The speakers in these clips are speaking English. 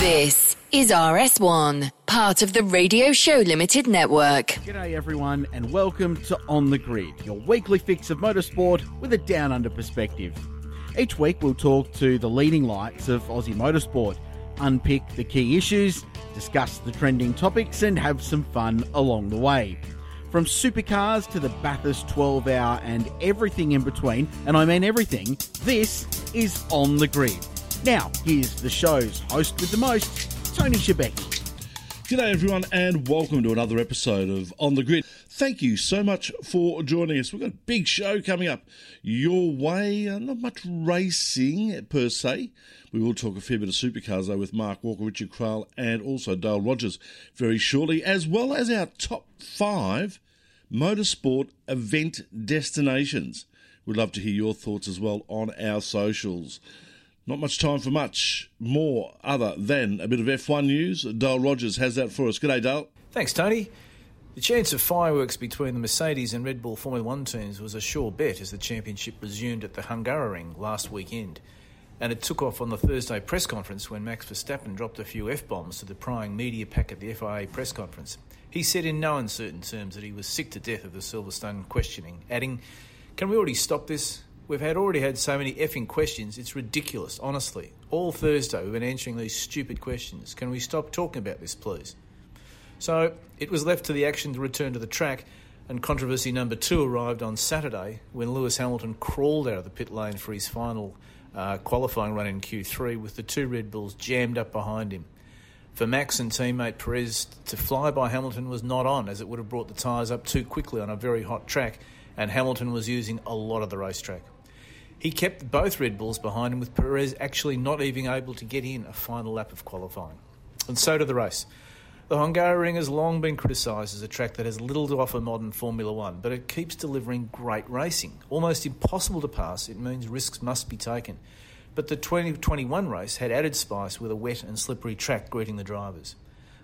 This is RS1, part of the Radio Show Limited network. G'day everyone and welcome to On the Grid, your weekly fix of motorsport with a down under perspective. Each week we'll talk to the leading lights of Aussie motorsport, unpick the key issues, discuss the trending topics and have some fun along the way. From supercars to the Bathurst 12 hour and everything in between, and I mean everything, this is On the Grid. Now, here's the show's host with the most, Tony Shebeki. G'day, everyone, and welcome to another episode of On the Grid. Thank you so much for joining us. We've got a big show coming up your way. Uh, not much racing per se. We will talk a fair bit of supercars, though, with Mark Walker, Richard Craill, and also Dale Rogers very shortly, as well as our top five motorsport event destinations. We'd love to hear your thoughts as well on our socials. Not much time for much more other than a bit of F1 news. Dale Rogers has that for us. G'day, Dale. Thanks, Tony. The chance of fireworks between the Mercedes and Red Bull Formula One teams was a sure bet as the championship resumed at the Hungaroring last weekend. And it took off on the Thursday press conference when Max Verstappen dropped a few F bombs to the prying media pack at the FIA press conference. He said in no uncertain terms that he was sick to death of the Silverstone questioning, adding, Can we already stop this? We've had already had so many effing questions, it's ridiculous, honestly. All Thursday we've been answering these stupid questions. Can we stop talking about this, please? So it was left to the action to return to the track, and controversy number two arrived on Saturday when Lewis Hamilton crawled out of the pit lane for his final uh, qualifying run in Q3 with the two Red Bulls jammed up behind him. For Max and teammate Perez to fly by Hamilton was not on, as it would have brought the tyres up too quickly on a very hot track, and Hamilton was using a lot of the racetrack. He kept both Red Bulls behind him, with Perez actually not even able to get in a final lap of qualifying. And so to the race. The Hungaroring has long been criticised as a track that has little to offer modern Formula One, but it keeps delivering great racing. Almost impossible to pass, it means risks must be taken. But the 2021 race had added spice with a wet and slippery track greeting the drivers.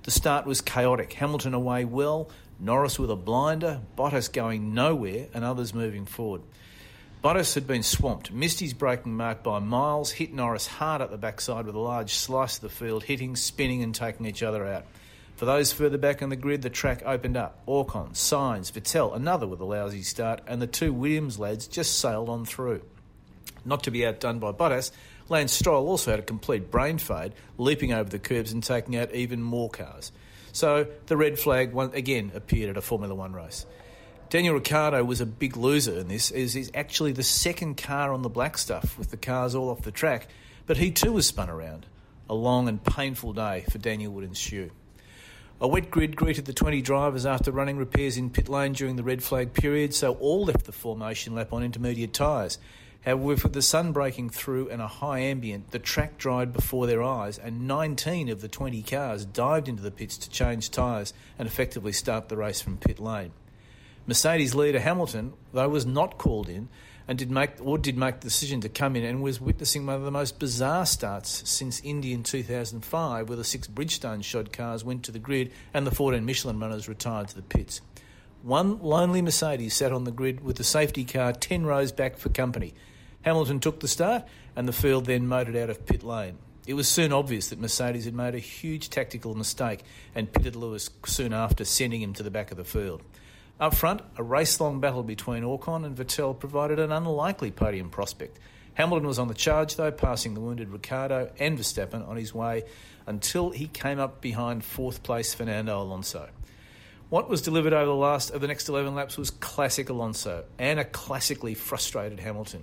The start was chaotic. Hamilton away well, Norris with a blinder, Bottas going nowhere, and others moving forward. Bottas had been swamped, missed his braking mark by miles, hit Norris hard at the backside with a large slice of the field, hitting, spinning, and taking each other out. For those further back on the grid, the track opened up. Ocon, Sainz, Vettel, another with a lousy start, and the two Williams lads just sailed on through. Not to be outdone by Bottas, Lance Stroll also had a complete brain fade, leaping over the curbs and taking out even more cars. So the red flag one, again appeared at a Formula One race. Daniel Ricciardo was a big loser in this, as he's actually the second car on the black stuff with the cars all off the track, but he too was spun around. A long and painful day for Daniel would ensue. A wet grid greeted the 20 drivers after running repairs in pit lane during the red flag period, so all left the formation lap on intermediate tyres. However, with the sun breaking through and a high ambient, the track dried before their eyes, and 19 of the 20 cars dived into the pits to change tyres and effectively start the race from pit lane. Mercedes leader Hamilton, though, was not called in and did make or did make the decision to come in and was witnessing one of the most bizarre starts since Indy in 2005, where the six Bridgestone shod cars went to the grid and the 14 Michelin runners retired to the pits. One lonely Mercedes sat on the grid with the safety car 10 rows back for company. Hamilton took the start, and the field then motored out of pit lane. It was soon obvious that Mercedes had made a huge tactical mistake and pitted Lewis soon after, sending him to the back of the field. Up front, a race long battle between Ocon and Vettel provided an unlikely podium prospect. Hamilton was on the charge, though, passing the wounded Ricciardo and Verstappen on his way until he came up behind fourth place Fernando Alonso. What was delivered over the last of the next 11 laps was classic Alonso and a classically frustrated Hamilton.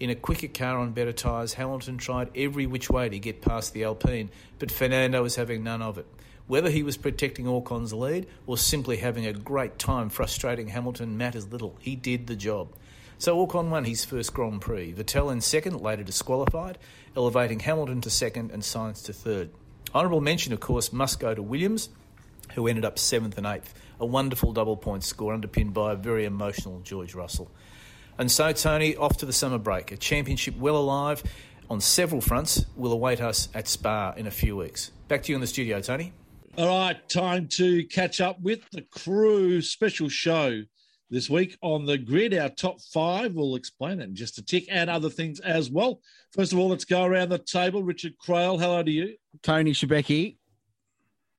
In a quicker car on better tyres, Hamilton tried every which way to get past the Alpine, but Fernando was having none of it. Whether he was protecting Ocon's lead or simply having a great time frustrating Hamilton matters little. He did the job. So Ocon won his first Grand Prix. Vettel in second, later disqualified, elevating Hamilton to second and Sainz to third. Honourable mention, of course, must go to Williams, who ended up seventh and eighth. A wonderful double point score underpinned by a very emotional George Russell. And so, Tony, off to the summer break. A championship well alive on several fronts will await us at Spa in a few weeks. Back to you in the studio, Tony. All right, time to catch up with the crew. Special show this week on the grid. Our top five, we'll explain it in just a tick, and other things as well. First of all, let's go around the table. Richard Craill, hello to you. Tony Shebeki.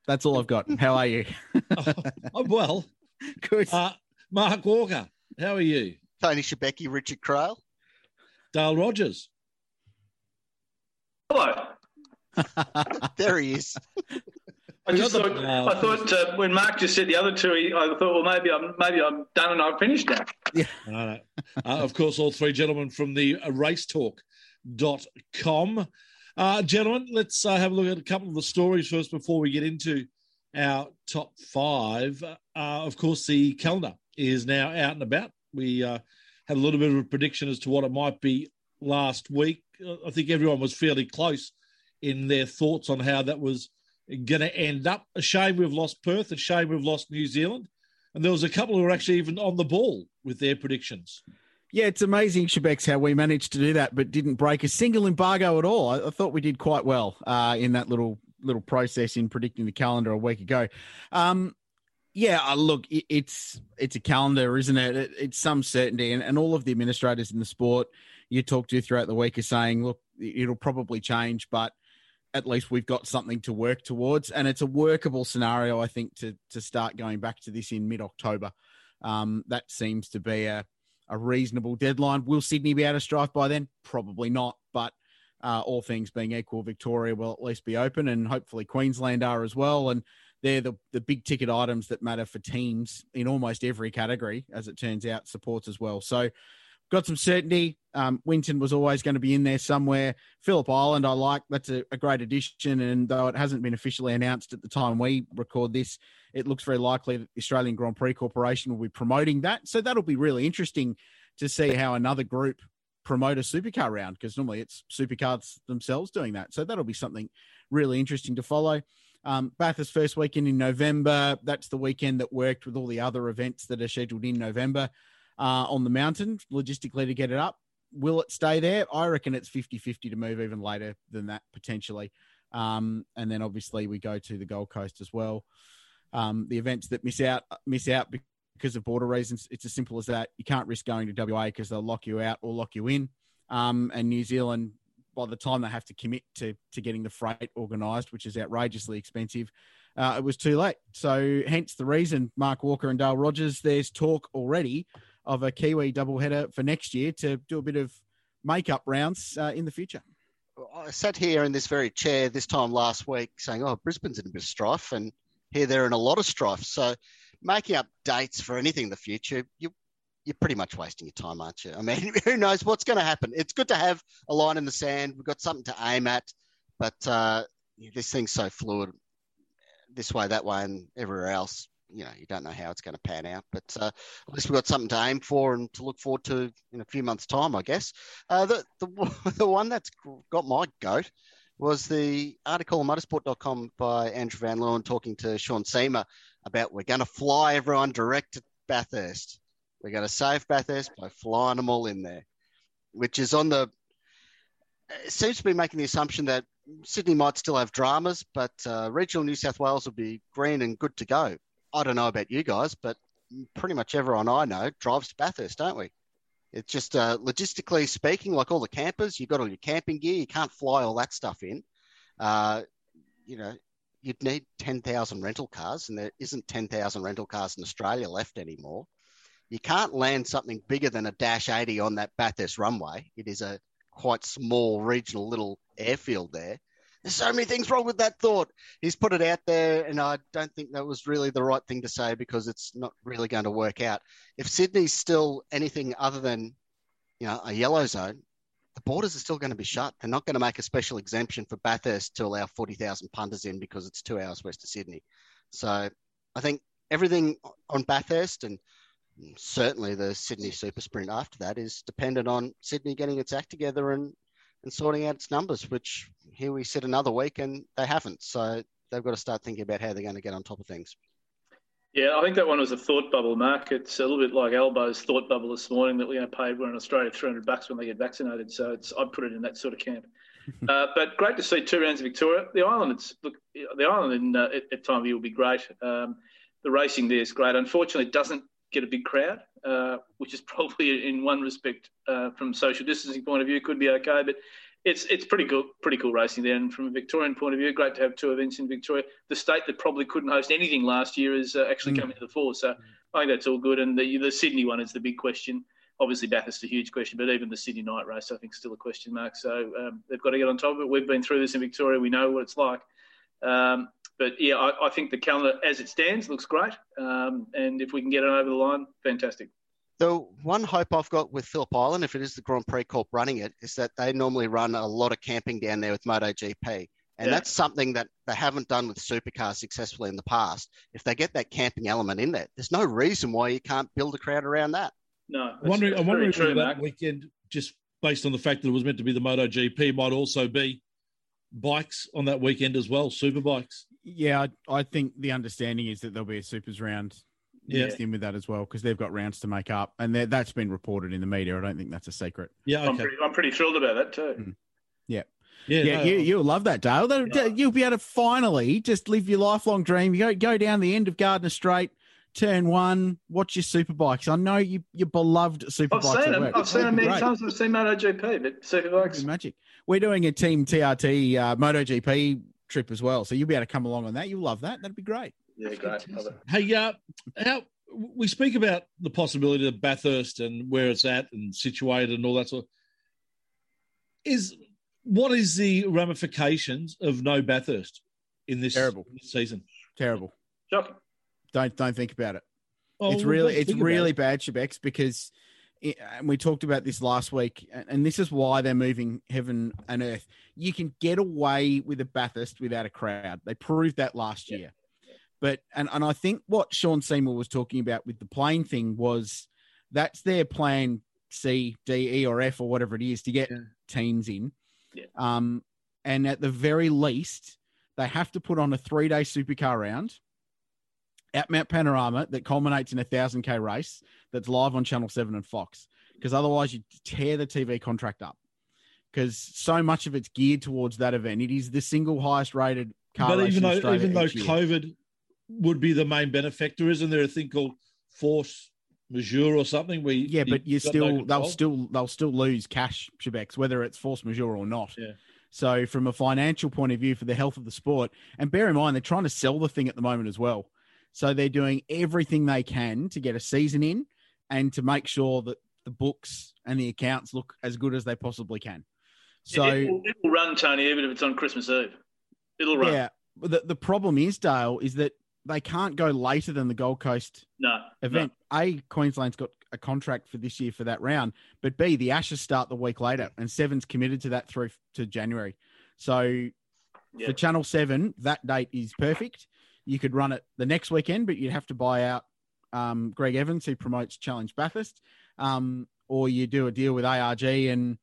That's all I've got. How are you? oh, I'm well. Good. Uh, Mark Walker, how are you? Tony Shebeki, Richard Craill. Dale Rogers. Hello. there he is. I just thought, I thought uh, when Mark just said the other two, I thought, well, maybe I'm maybe I'm done and I've finished now. Yeah. Uh, of course, all three gentlemen from the racetorque.com. Uh, gentlemen, let's uh, have a look at a couple of the stories first before we get into our top five. Uh, of course, the calendar is now out and about. We uh, had a little bit of a prediction as to what it might be last week. Uh, I think everyone was fairly close in their thoughts on how that was going to end up. A shame we've lost Perth. A shame we've lost New Zealand. And there was a couple who were actually even on the ball with their predictions. Yeah, it's amazing, Shebex, how we managed to do that, but didn't break a single embargo at all. I, I thought we did quite well uh, in that little little process in predicting the calendar a week ago. Um, yeah, uh, look, it, it's it's a calendar, isn't it? it it's some certainty, and, and all of the administrators in the sport you talk to throughout the week are saying, look, it'll probably change, but at least we've got something to work towards, and it's a workable scenario, I think, to to start going back to this in mid October. Um, that seems to be a a reasonable deadline. Will Sydney be out of strife by then? Probably not, but uh, all things being equal, Victoria will at least be open, and hopefully Queensland are as well. And they're the, the big ticket items that matter for teams in almost every category, as it turns out, supports as well. So got some certainty. Um, Winton was always going to be in there somewhere. Phillip Island, I like. That's a, a, great addition. And though it hasn't been officially announced at the time we record this, it looks very likely that the Australian Grand Prix Corporation will be promoting that. So that'll be really interesting to see how another group promote a supercar round because normally it's supercars themselves doing that. So that'll be something really interesting to follow. Um, Bathurst first weekend in November. That's the weekend that worked with all the other events that are scheduled in November uh, on the mountain logistically to get it up. Will it stay there? I reckon it's 50 50 to move even later than that potentially. Um, and then obviously we go to the Gold Coast as well. Um, the events that miss out miss out because of border reasons. It's as simple as that. You can't risk going to WA because they'll lock you out or lock you in. Um, and New Zealand, by the time they have to commit to to getting the freight organised, which is outrageously expensive, uh, it was too late. So hence the reason Mark Walker and Dale Rogers. There's talk already of a Kiwi doubleheader for next year to do a bit of make-up rounds uh, in the future. I sat here in this very chair this time last week saying, "Oh, Brisbane's in a bit of strife," and here they're in a lot of strife. So, making up dates for anything in the future, you you're pretty much wasting your time, aren't you? I mean, who knows what's going to happen? It's good to have a line in the sand. We've got something to aim at, but uh, this thing's so fluid, this way, that way, and everywhere else you know, you don't know how it's going to pan out. But uh, at least we've got something to aim for and to look forward to in a few months' time, I guess. Uh, the, the, the one that's got my goat was the article on motorsport.com by Andrew Van Leeuwen talking to Sean Seamer about we're going to fly everyone direct to Bathurst. We're going to save Bathurst by flying them all in there, which is on the. Seems to be making the assumption that Sydney might still have dramas, but uh, regional New South Wales will be green and good to go. I don't know about you guys, but pretty much everyone I know drives to Bathurst, don't we? It's just uh, logistically speaking, like all the campers, you've got all your camping gear. You can't fly all that stuff in. Uh, you know, you'd need 10,000 rental cars, and there isn't 10,000 rental cars in Australia left anymore. You can't land something bigger than a Dash 80 on that Bathurst runway. It is a quite small regional little airfield there. There's so many things wrong with that thought. He's put it out there, and I don't think that was really the right thing to say because it's not really going to work out. If Sydney's still anything other than, you know, a yellow zone, the borders are still going to be shut. They're not going to make a special exemption for Bathurst to allow 40,000 punters in because it's two hours west of Sydney. So I think everything on Bathurst and certainly the Sydney Super Sprint after that is dependent on Sydney getting its act together and and sorting out its numbers, which here we sit another week and they haven't. So they've got to start thinking about how they're going to get on top of things. Yeah, I think that one was a thought bubble, Mark. It's a little bit like Albo's thought bubble this morning that we're going to pay everyone in Australia 300 bucks when they get vaccinated. So it's, I'd put it in that sort of camp. uh, but great to see two rounds of Victoria. The island, it's, look, the island in, uh, at, at, time of year will be great. Um, the racing there is great. Unfortunately, it doesn't get a big crowd, uh, which is probably in one respect, uh, from social distancing point of view, could be okay. But it's it's pretty cool, pretty cool racing there. And from a Victorian point of view, great to have two events in Victoria. The state that probably couldn't host anything last year is uh, actually mm. coming to the fore. So I think that's all good. And the the Sydney one is the big question. Obviously, Bathurst a huge question, but even the Sydney night race, I think, still a question mark. So um, they've got to get on top of it. We've been through this in Victoria. We know what it's like. Um, but yeah, I, I, think the calendar as it stands looks great. Um, and if we can get it over the line, fantastic. The one hope I've got with Phillip Island, if it is the Grand Prix Corp running it, is that they normally run a lot of camping down there with MotoGP. And yeah. that's something that they haven't done with supercars successfully in the past. If they get that camping element in there, there's no reason why you can't build a crowd around that. No, I'm wondering, I'm wondering true, that weekend, just based on the fact that it was meant to be the MotoGP, might also be bikes on that weekend as well, super bikes. Yeah, I, I think the understanding is that there'll be a supers round yeah. mixed in with that as well because they've got rounds to make up, and that's been reported in the media. I don't think that's a secret. Yeah, okay. I'm, pretty, I'm pretty thrilled about that too. Mm. Yeah. Yeah, yeah, no, you, you'll love that, Dale. Yeah. You'll be able to finally just live your lifelong dream. You go go down the end of Gardner Straight, turn one, watch your superbikes. I know you your beloved superbikes. I've seen them. I've seen them many times. I've seen MotoGP, but superbikes magic. We're doing a team TRT uh, MotoGP trip as well, so you'll be able to come along on that. You'll love that. That'd be great. Yeah, great. Hey, uh, how we speak about the possibility of Bathurst and where it's at and situated and all that sort. Of, is what is the ramifications of no Bathurst in this terrible season? Terrible. Shocking. Don't don't think about it. Oh, it's really it's really bad, Shebex, because it, and we talked about this last week, and this is why they're moving heaven and earth. You can get away with a Bathurst without a crowd. They proved that last year. But and and I think what Sean Seamer was talking about with the plane thing was that's their plan C, D, E, or F, or whatever it is to get yeah. teams in. Yeah. Um, and at the very least, they have to put on a three day supercar round at Mount Panorama that culminates in a thousand K race that's live on Channel 7 and Fox. Because otherwise, you tear the TV contract up. Because so much of it's geared towards that event. It is the single highest rated car but even though, even though year. COVID would be the main benefactor. Isn't there a thing called force majeure or something? Where you, yeah, but you still no they'll still they'll still lose cash, Shebex, whether it's force majeure or not. Yeah. So from a financial point of view, for the health of the sport, and bear in mind they're trying to sell the thing at the moment as well. So they're doing everything they can to get a season in and to make sure that the books and the accounts look as good as they possibly can. So it will, it will run, Tony, even if it's on Christmas Eve. It'll run. Yeah. The, the problem is, Dale, is that they can't go later than the Gold Coast no, event. No. A, Queensland's got a contract for this year for that round, but B, the Ashes start the week later, and Seven's committed to that through to January. So yeah. for Channel Seven, that date is perfect. You could run it the next weekend, but you'd have to buy out um, Greg Evans, who promotes Challenge Bathurst, um, or you do a deal with ARG and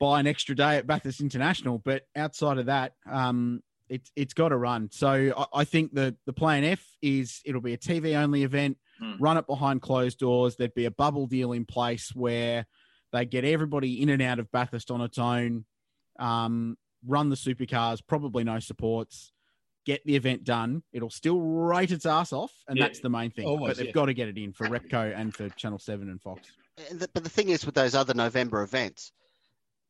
buy an extra day at Bathurst International. But outside of that, um, it's it's got to run. So I, I, think the the plan F is it'll be a TV only event. Mm. Run it behind closed doors. There'd be a bubble deal in place where they get everybody in and out of Bathurst on its own. Um, run the supercars, probably no supports. Get the event done. It'll still rate its ass off, and yeah. that's the main thing. Always, but they've yeah. got to get it in for Repco and for Channel Seven and Fox. But the thing is, with those other November events,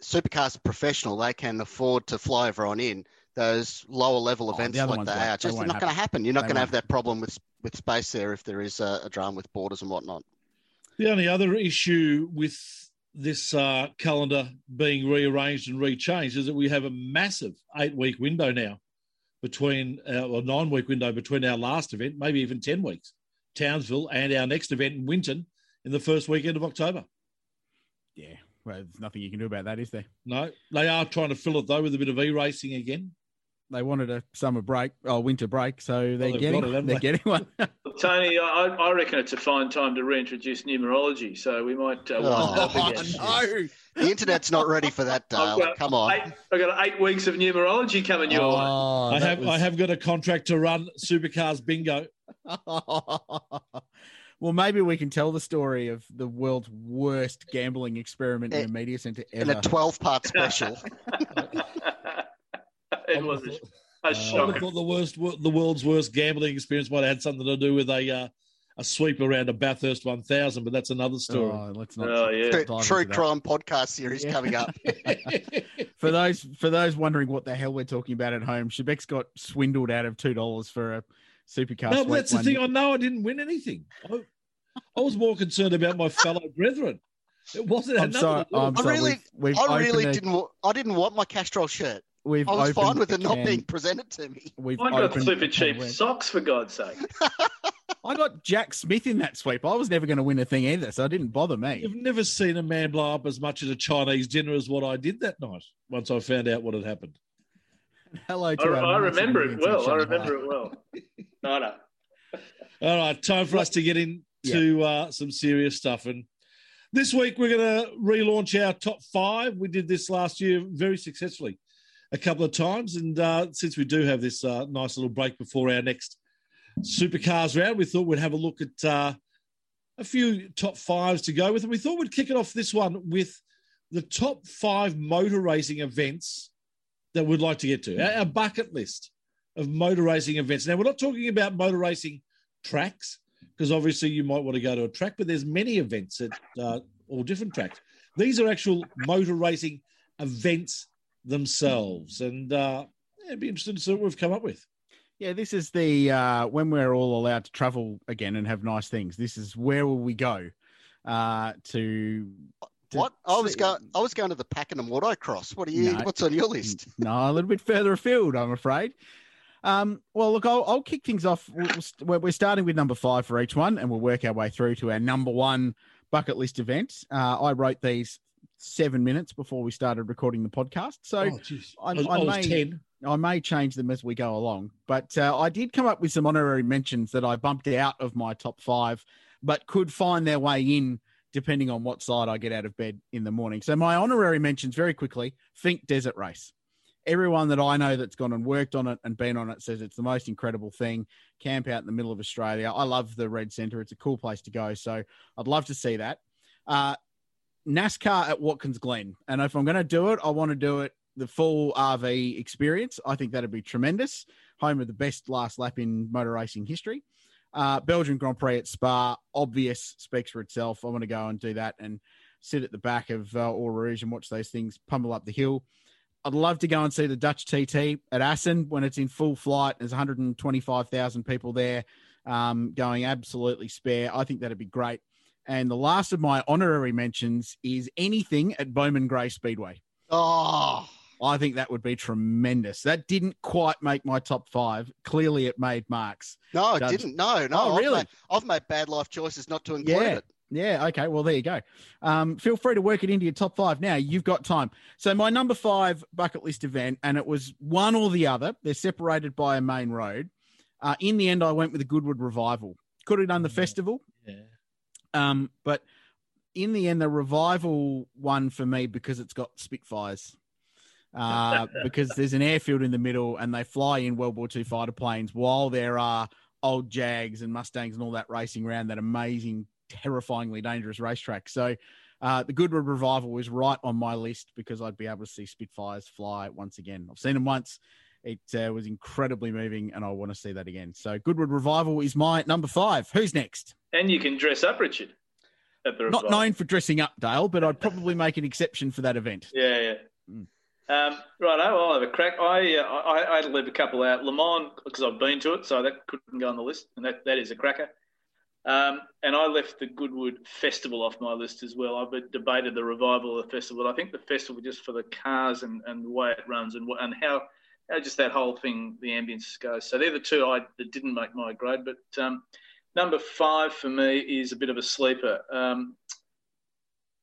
supercars are professional. They can afford to fly everyone in those lower level oh, events like they are. Just not going to happen. You're not going to have that problem with with space there if there is a, a drama with borders and whatnot. The only other issue with this uh, calendar being rearranged and rechanged is that we have a massive eight week window now between uh, or nine week window between our last event, maybe even ten weeks, Townsville, and our next event in Winton in the first weekend of October. Yeah, well, there's nothing you can do about that, is there? No, they are trying to fill it though with a bit of e racing again they wanted a summer break or winter break, so they're well, getting it, they're getting one. Tony, I, I, reckon it's a fine time to reintroduce numerology, so we might. Uh, oh, no, the internet's not ready for that, Dale. Come on, i I've got eight weeks of numerology coming your oh, way. I have was... I have got a contract to run Supercars Bingo. well, maybe we can tell the story of the world's worst gambling experiment in a media centre in a ever. 12 part special. it was a, a I would shocker. have thought the worst, the world's worst gambling experience might have had something to do with a uh, a sweep around a Bathurst 1000, but that's another story. Oh, let's not. Oh, yeah. True, dive true into crime podcast series Yeah. coming up. For those for those wondering what the hell we're talking about at home, Shebek's got swindled out of two dollars for a supercar. no, but that's the thing. I know I didn't win anything. I, I was more concerned about my fellow brethren. It wasn't. it I'm sorry. I'm with I really- we've, we've I really a- didn't. wa- I didn't want my Castrol shirt. We've I was fine with it not being presented to me. We've I got opened super cheap socks for God's sake. I got Jack Smith in that sweep. I was never going to win a thing either, so it didn't bother me. You've never seen a man blow up as much at a Chinese dinner as what I did that night. Once I found out what had happened. Hello I, to our I remember it well. I remember it well. No, no. All right, time for us to get into uh, some serious stuff. And this week we're going to relaunch our top five. We did this last year very successfully, a couple of times. And uh, since we do have this uh, nice little break before our next supercars round, we thought we'd have a look at uh, a few top fives to go with. And we thought we'd kick it off this one with the top five motor racing events that we'd like to get to, our, our bucket list of motor racing events. Now, we're not talking about motor racing tracks because obviously you might want to go to a track, but there's many events at uh, all different tracks. These are actual motor racing events themselves, and uh, it'd be interesting to see what we've come up with. Yeah, this is the uh, when we're all allowed to travel again and have nice things. This is where will we go uh, to, to What? I was see- going. I was going to the Pakenham Autocross. What are you? No. What's on your list? No, a little bit further afield, I'm afraid. Um, well, look, I'll, I'll kick things off. We'll- we'll st- We're we're starting with number five for each one, and we'll work our way through to our number one bucket list event. Uh, I wrote these seven minutes before we started recording the podcast, so oh. I- I, I I may- 10. I may change them as we go along. But uh, I did come up with some honorary mentions that I bumped out of my top five, but could find their way in depending on what side I get out of bed in the morning. So my honorary mentions very quickly: Finke Desert Race. Everyone that I know that's gone and worked on it and been on it says it's the most incredible thing. Camp out in the middle of Australia. I love the Red Centre. It's a cool place to go. So I'd love to see that. Uh, NASCAR at Watkins Glen. And if I'm going to do it, I want to do it the full RV experience. I think that'd be tremendous. Home of the best last lap in motor racing history. Uh, Belgian Grand Prix at Spa, obvious, speaks for itself. I want to go and do that and sit at the back of uh, Eau Rouge and watch those things pummel up the hill. I'd love to go and see the Dutch TT at Assen when it's in full flight. There's 125,000 people there um, going absolutely spare. I think that'd be great. And the last of my honorary mentions is anything at Bowman Gray Speedway. Oh, I think that would be tremendous. That didn't quite make my top five. Clearly, it made marks. no, it Judge- didn't. No, no. Oh, I've really? made- I've made bad life choices not to include Yeah. it. Yeah. Okay. Well, there you go. Um, feel free to work it into your top five now. You've got time. So my number five bucket list event, and it was one or the other. They're separated by a main road. Uh, in the end, I went with the Goodwood Revival. Could have done the festival, Yeah. Um, but in the end, the revival one for me because it's got Spitfires. Uh, because there's an airfield in the middle and they fly in World War II fighter planes while there are old Jags and Mustangs and all that racing around that amazing, terrifyingly dangerous racetrack. So uh, the Goodwood Revival was right on my list because I'd be able to see Spitfires fly once again. I've seen them once. It uh, was incredibly moving and I want to see that again. So Goodwood Revival is my number five. Who's next? And you can dress up, Richard. At the Not revival. known for dressing up, Dale, but I'd probably make an exception for that event. Yeah, yeah. Mm. Um, right, I'll have a crack. I, uh, I I had to leave a couple out. Le Mans because I've been to it, so that couldn't go on the list, and that, that is a cracker. Um, and I left the Goodwood Festival off my list as well. I've debated the revival of the festival. I think the festival just for the cars and, and the way it runs and and how, how just that whole thing, the ambience goes. So they're the two I that didn't make my grade. But um, number five for me is a bit of a sleeper. Um,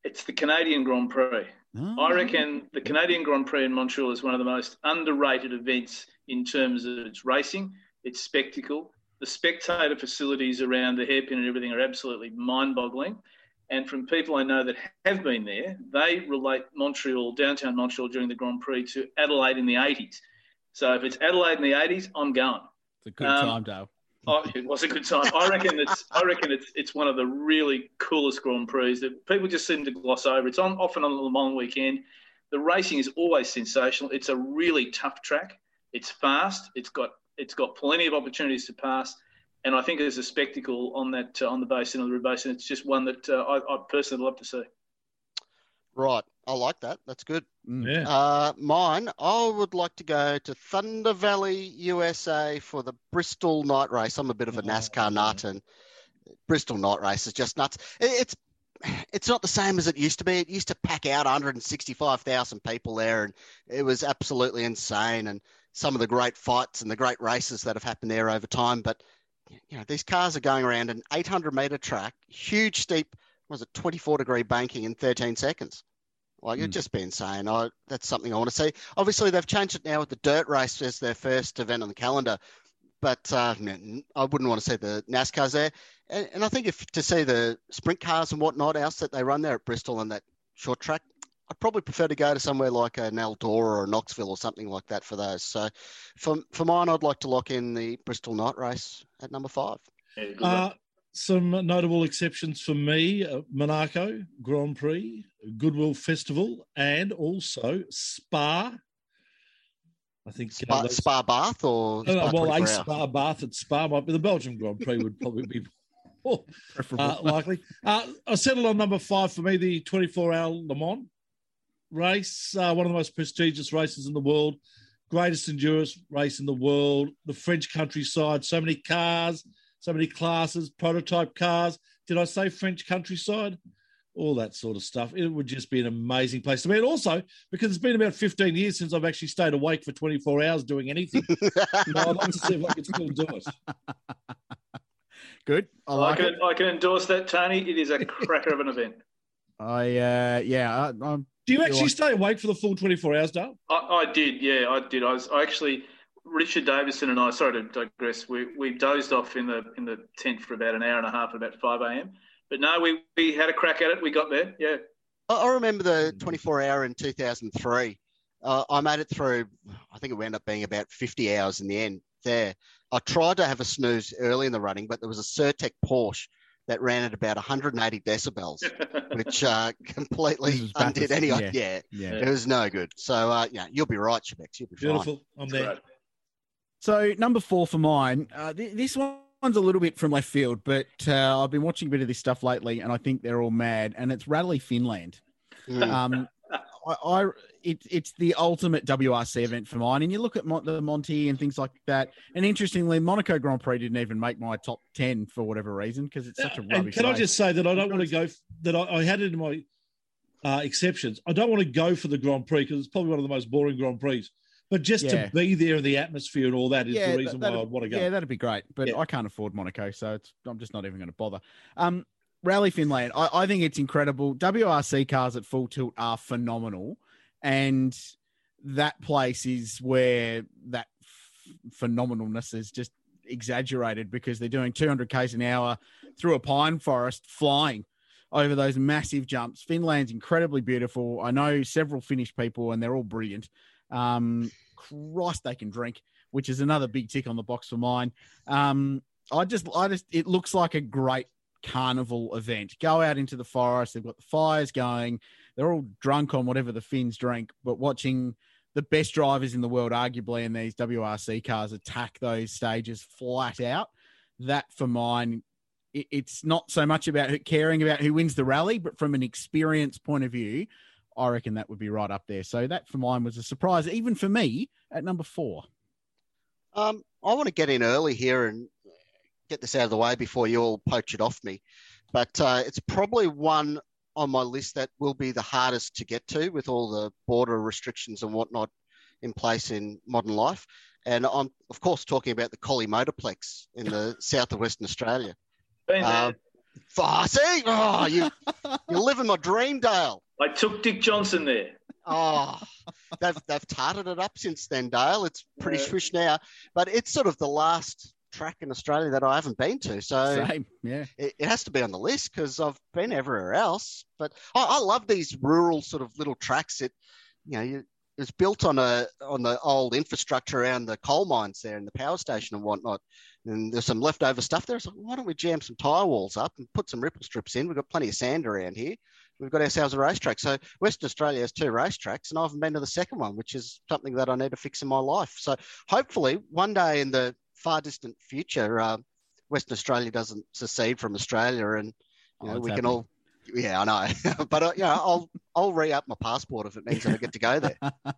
it's the Canadian Grand Prix. Oh. I reckon the Canadian Grand Prix in Montreal is one of the most underrated events in terms of its racing, its spectacle. The spectator facilities around the hairpin and everything are absolutely mind boggling. And from people I know that have been there, they relate Montreal, downtown Montreal during the Grand Prix to Adelaide in the 80s. So if it's Adelaide in the 80s, I'm going. It's a good Um, time, Dale. Oh, it was a good time. I reckon it's. I reckon it's. It's one of the really coolest Grand Prix that people just seem to gloss over. It's on often on the Le Mans weekend. The racing is always sensational. It's a really tough track. It's fast. It's got. It's got plenty of opportunities to pass, and I think as a spectacle on that uh, on the basin on the River basin, it's just one that uh, I, I personally love to see. Right. I like that. That's good. Yeah. Uh, mine, I would like to go to Thunder Valley, USA for the Bristol night race. I'm a bit of a Oh, NASCAR yeah. nut, and Bristol night race is just nuts. It's it's not the same as it used to be. It used to pack out 165,000 people there, and it was absolutely insane. And some of the great fights and the great races that have happened there over time. But you know, these cars are going around an 800 meter track, huge steep, was it 24 degree banking in 13 seconds? Like it'd Mm. just be insane. I, that's something I want to see. Obviously, they've changed it now with the dirt race as their first event on the calendar, but uh, n- I wouldn't want to see the NASCARs there. And, and I think if to see the sprint cars and whatnot else that they run there at Bristol on that short track, I'd probably prefer to go to somewhere like an Eldora or a Knoxville or something like that for those. So for for mine, I'd like to lock in the Bristol night race at number five. Yeah, Uh, luck. Some notable exceptions for me uh, Monaco Grand Prix, Goodwood Festival, and also Spa. I think uh, Spa, those- Spa Bath or No, no, Spa well, a hour? Spa Bath at Spa might be the Belgium Grand Prix would probably be more Preferable. uh, likely. Uh, I settled on number five for me, the 24 hour Le Mans race, uh, one of the most prestigious races in the world, greatest endurance race in the world, the French countryside, so many cars, so many classes, prototype cars. Did I say French countryside? All that sort of stuff. It would just be an amazing place to be. And also, because it's been about 15 years since I've actually stayed awake for 24 hours doing anything, you know, I'd like to see if I can still do it. Good. I I like it. can, I can endorse that, Tony. It is a cracker of an event. I uh, yeah. I, I'm Do you actually like- stay awake for the full 24 hours, Dale? I, I did, yeah, I did. I was I actually Richard Davison and I. Sorry to digress. We we dozed off in the in the tent for about an hour and a half at about five a.m. But no, we we had a crack at it. We got there. Yeah. I I remember the 24 hour in 2003. Uh, I made it through, I think it wound up being about 50 hours in the end there. I tried to have a snooze early in the running, but there was a Certec Porsche that ran at about 180 decibels, which uh, completely undid any. yeah. Yeah. yeah. it was no good. So, uh, yeah, you'll be right, Shebex. You'll be fine. Beautiful. I'm there. Great. So number four for mine. Uh, th- this one's a little bit from left field, but uh, I've been watching a bit of this stuff lately, and I think they're all mad. And it's Rally Finland. Mm. Um, I, I it, it's the ultimate WRC event for mine. And you look at Mon- the Monty and things like that. And interestingly, Monaco Grand Prix didn't even make my top ten for whatever reason because it's such a rubbish. And can I just say that I don't want to go, that I, I had it in my uh, exceptions. I don't want to go for the Grand Prix because it's probably one of the most boring Grand Prix. But just Yeah. to be there in the atmosphere and all that is the reason why I'd want to go. Yeah, that'd be great. But Yeah. I can't afford Monaco, so it's I'm just not even going to bother. Um, Rally Finland, I, I think it's incredible. WRC cars at full tilt are phenomenal, and that place is where that f- phenomenalness is just exaggerated because they're doing 200 k's an hour through a pine forest, flying over those massive jumps. Finland's incredibly beautiful. I know several Finnish people, and they're all brilliant. Um, Christ, they can drink, which is another big tick on the box for mine. Um, I just, I just, it looks like a great carnival event. Go out into the forest. They've got the fires going. They're all drunk on whatever the Finns drink, but watching the best drivers in the world, arguably, in these WRC cars attack those stages flat out. That for mine, it, it's not so much about caring about who wins the rally, but from an experience point of view, I reckon that would be right up there. So that for mine was a surprise, even for me at number four. Um, I want to get in early here and get this out of the way before you all poach it off me. But uh, it's probably one on my list that will be the hardest to get to with all the border restrictions and whatnot in place in modern life. And I'm, of course, talking about the Collie Motorplex in the south of Western Australia. Been there. Um, See, oh, you, you're living my dream, Dale. I took Dick Johnson there. Oh, they've they've tarted it up since then, Dale. It's pretty Yeah. swish now, but it's sort of the last track in Australia that I haven't been to, so Same, yeah. it, it has to be on the list because I've been everywhere else. But I, I love these rural sort of little tracks. That you know, you it was built on a on the old infrastructure around the coal mines there and the power station and whatnot. And there's some leftover stuff there. So why don't we jam some tire walls up and put some ripple strips in? We've got plenty of sand around here. We've got ourselves a racetrack. So Western Australia has two racetracks, and I haven't been to the second one, which is something that I need to fix in my life. So hopefully, one day in the far distant future, uh, Western Australia doesn't secede from Australia, and you know, Oh, we can all. Yeah, I know, but uh, you know, I'll I'll re up my passport if it means that I get to go there.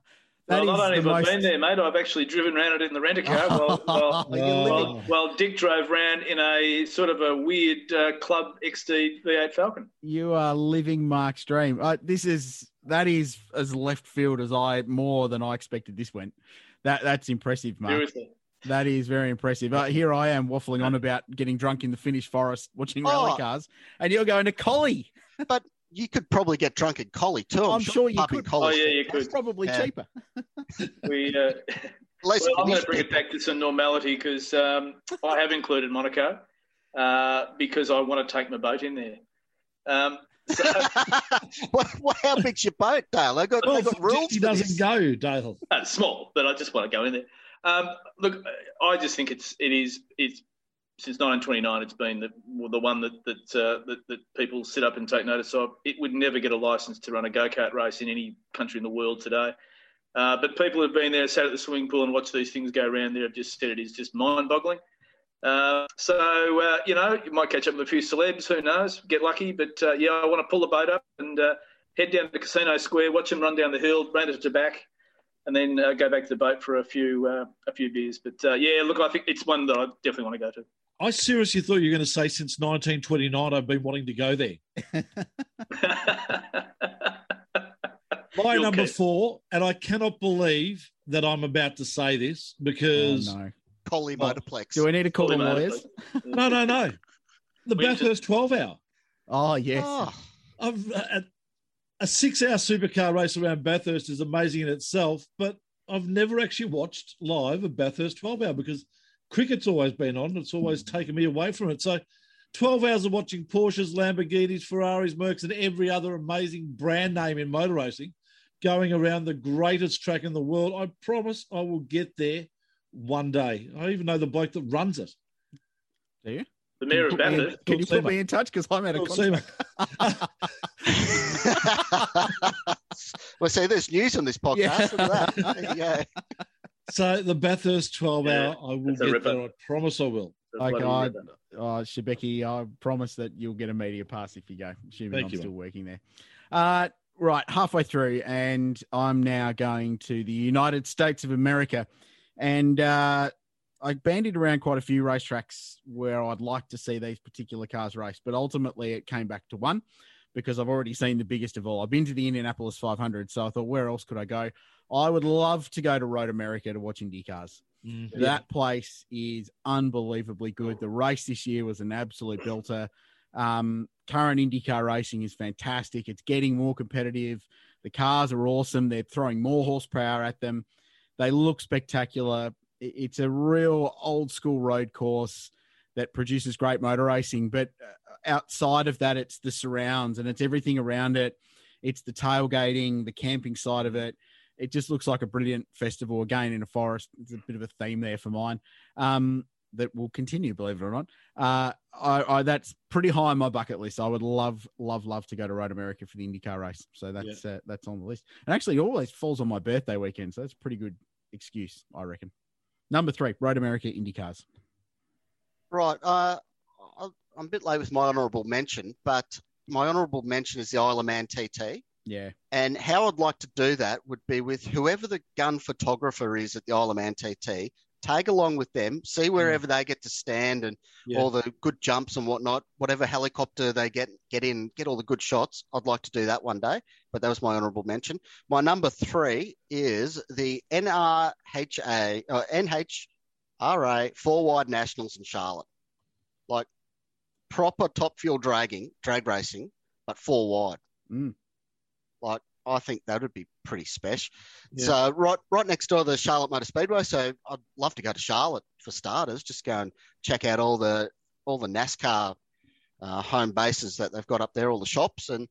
That well, not is only the have I been there, mate, I've actually driven around it in the rent a car while, while, You're Oh. while, while Dick drove around in a sort of a weird uh, Club XD V8 Falcon. You are living Mark's dream. Uh, this is that is as left field as I more than I expected. This went. That that's impressive, Mark. Seriously. That is very impressive. Uh, here I am waffling on about getting drunk in the Finnish forest, watching rally Oh. cars, and you're going to Collie. But you could probably get drunk in Collie too. I'm sure you pub in could. Oh, yeah, you It's could. probably Yeah. cheaper. We, uh, At least well, I'm going to bring it back to some normality because um, I have included Monaco uh, because I want to take my boat in there. Um, so, well, well, how big's your boat, Dale? They got Well, they got rules. he doesn't this. go, Dale. uh, it's small, but I just want to go in there. Um, look, I just think it's it is it's since 1929 it's been the the one that that, uh, that that people sit up and take notice of. It would never get a license to run a go kart race in any country in the world today. Uh, but people who've been there, sat at the swimming pool and watched these things go around there have just said it is just mind-boggling. Uh, so uh, you know, you might catch up with a few celebs. Who knows? Get lucky. But uh, yeah, I want to pull the boat up and uh, head down to Casino Square, watch them run down the hill, rent it to back, and then uh, go back to the boat for a few uh, a few beers. But uh, yeah, look, I think it's one that I definitely want to go to. I seriously thought you were going to say since 1929 I've been wanting to go there. My You'll number keep- four, and I cannot believe that I'm about to say this because Oh, no. Collie. Motorplex. Do we need to call the Fully lawyers? no, no, no, the We just- Bathurst 12 hour. Oh yes. Oh, I've uh, a, a six-hour supercar race around Bathurst is amazing in itself, but I've never actually watched live a Bathurst 12 hour because cricket's always been on. It's always hmm. taken me away from it. So 12 hours of watching Porsches, Lamborghinis, Ferraris, Mercs, and every other amazing brand name in motor racing going around the greatest track in the world. I promise I will get there one day. I even know the bloke that runs it. Do you? The mayor of Put me in- Bathurst. Can you put me in touch? Because I'm out of Phil contact. well, see, there's news on this podcast. Yeah. Look at that. There you go. So the Bathurst 12 Yeah, hour, I will get ripper. there. I promise I will. Okay, Like I, ripper. uh, Shebeki, I promise that you'll get a media pass if you go. Assuming Thank I'm you, still mate. working there. Uh, right, halfway through, and I'm now going to the United States of America, and uh, I bandied around quite a few racetracks where I'd like to see these particular cars race, but ultimately it came back to one because I've already seen the biggest of all. I've been to the Indianapolis 500, so I thought, where else could I go? I would love to go to Road America to watch Indy cars. Mm. That place is unbelievably good. The race this year was an absolute belter. Um, current IndyCar racing is fantastic. It's getting more competitive. The cars are awesome. They're throwing more horsepower at them. They look spectacular. It's a real old school road course that produces great motor racing. But uh, outside of that, it's the surrounds and it's everything around it. It's the tailgating, the camping side of it it just looks like a brilliant festival again in a forest. It's a bit of a theme there for mine um, that will continue, believe it or not. Uh, I, I, that's pretty high on my bucket list. I would love, love, love to go to Road America for the IndyCar race. So that's uh, that's on the list. And actually, it always falls on my birthday weekend, so that's a pretty good excuse, I reckon. Number three, Road America IndyCars. Right. Uh, I- I'm a bit late with my honourable mention, but my honourable mention is the Isle of Man TT. Yeah, And how I'd like to do that would be with whoever the gun photographer is at the Isle of Man TT. Tag along with them, see wherever they get to stand and Yeah. all the good jumps and whatnot. Whatever helicopter they get get in, get all the good shots. I'd like to do that one day. But that was my honourable mention. My number three is the NRHA uh, NHRA four wide nationals in Charlotte, like proper top fuel dragging drag racing, but four wide. Mm. Like I think that would be pretty special. Yeah. So right right next door to the Charlotte Motor Speedway. So I'd love to go to Charlotte for starters. Just go and check out all the all the NASCAR uh, home bases that they've got up there, all the shops, and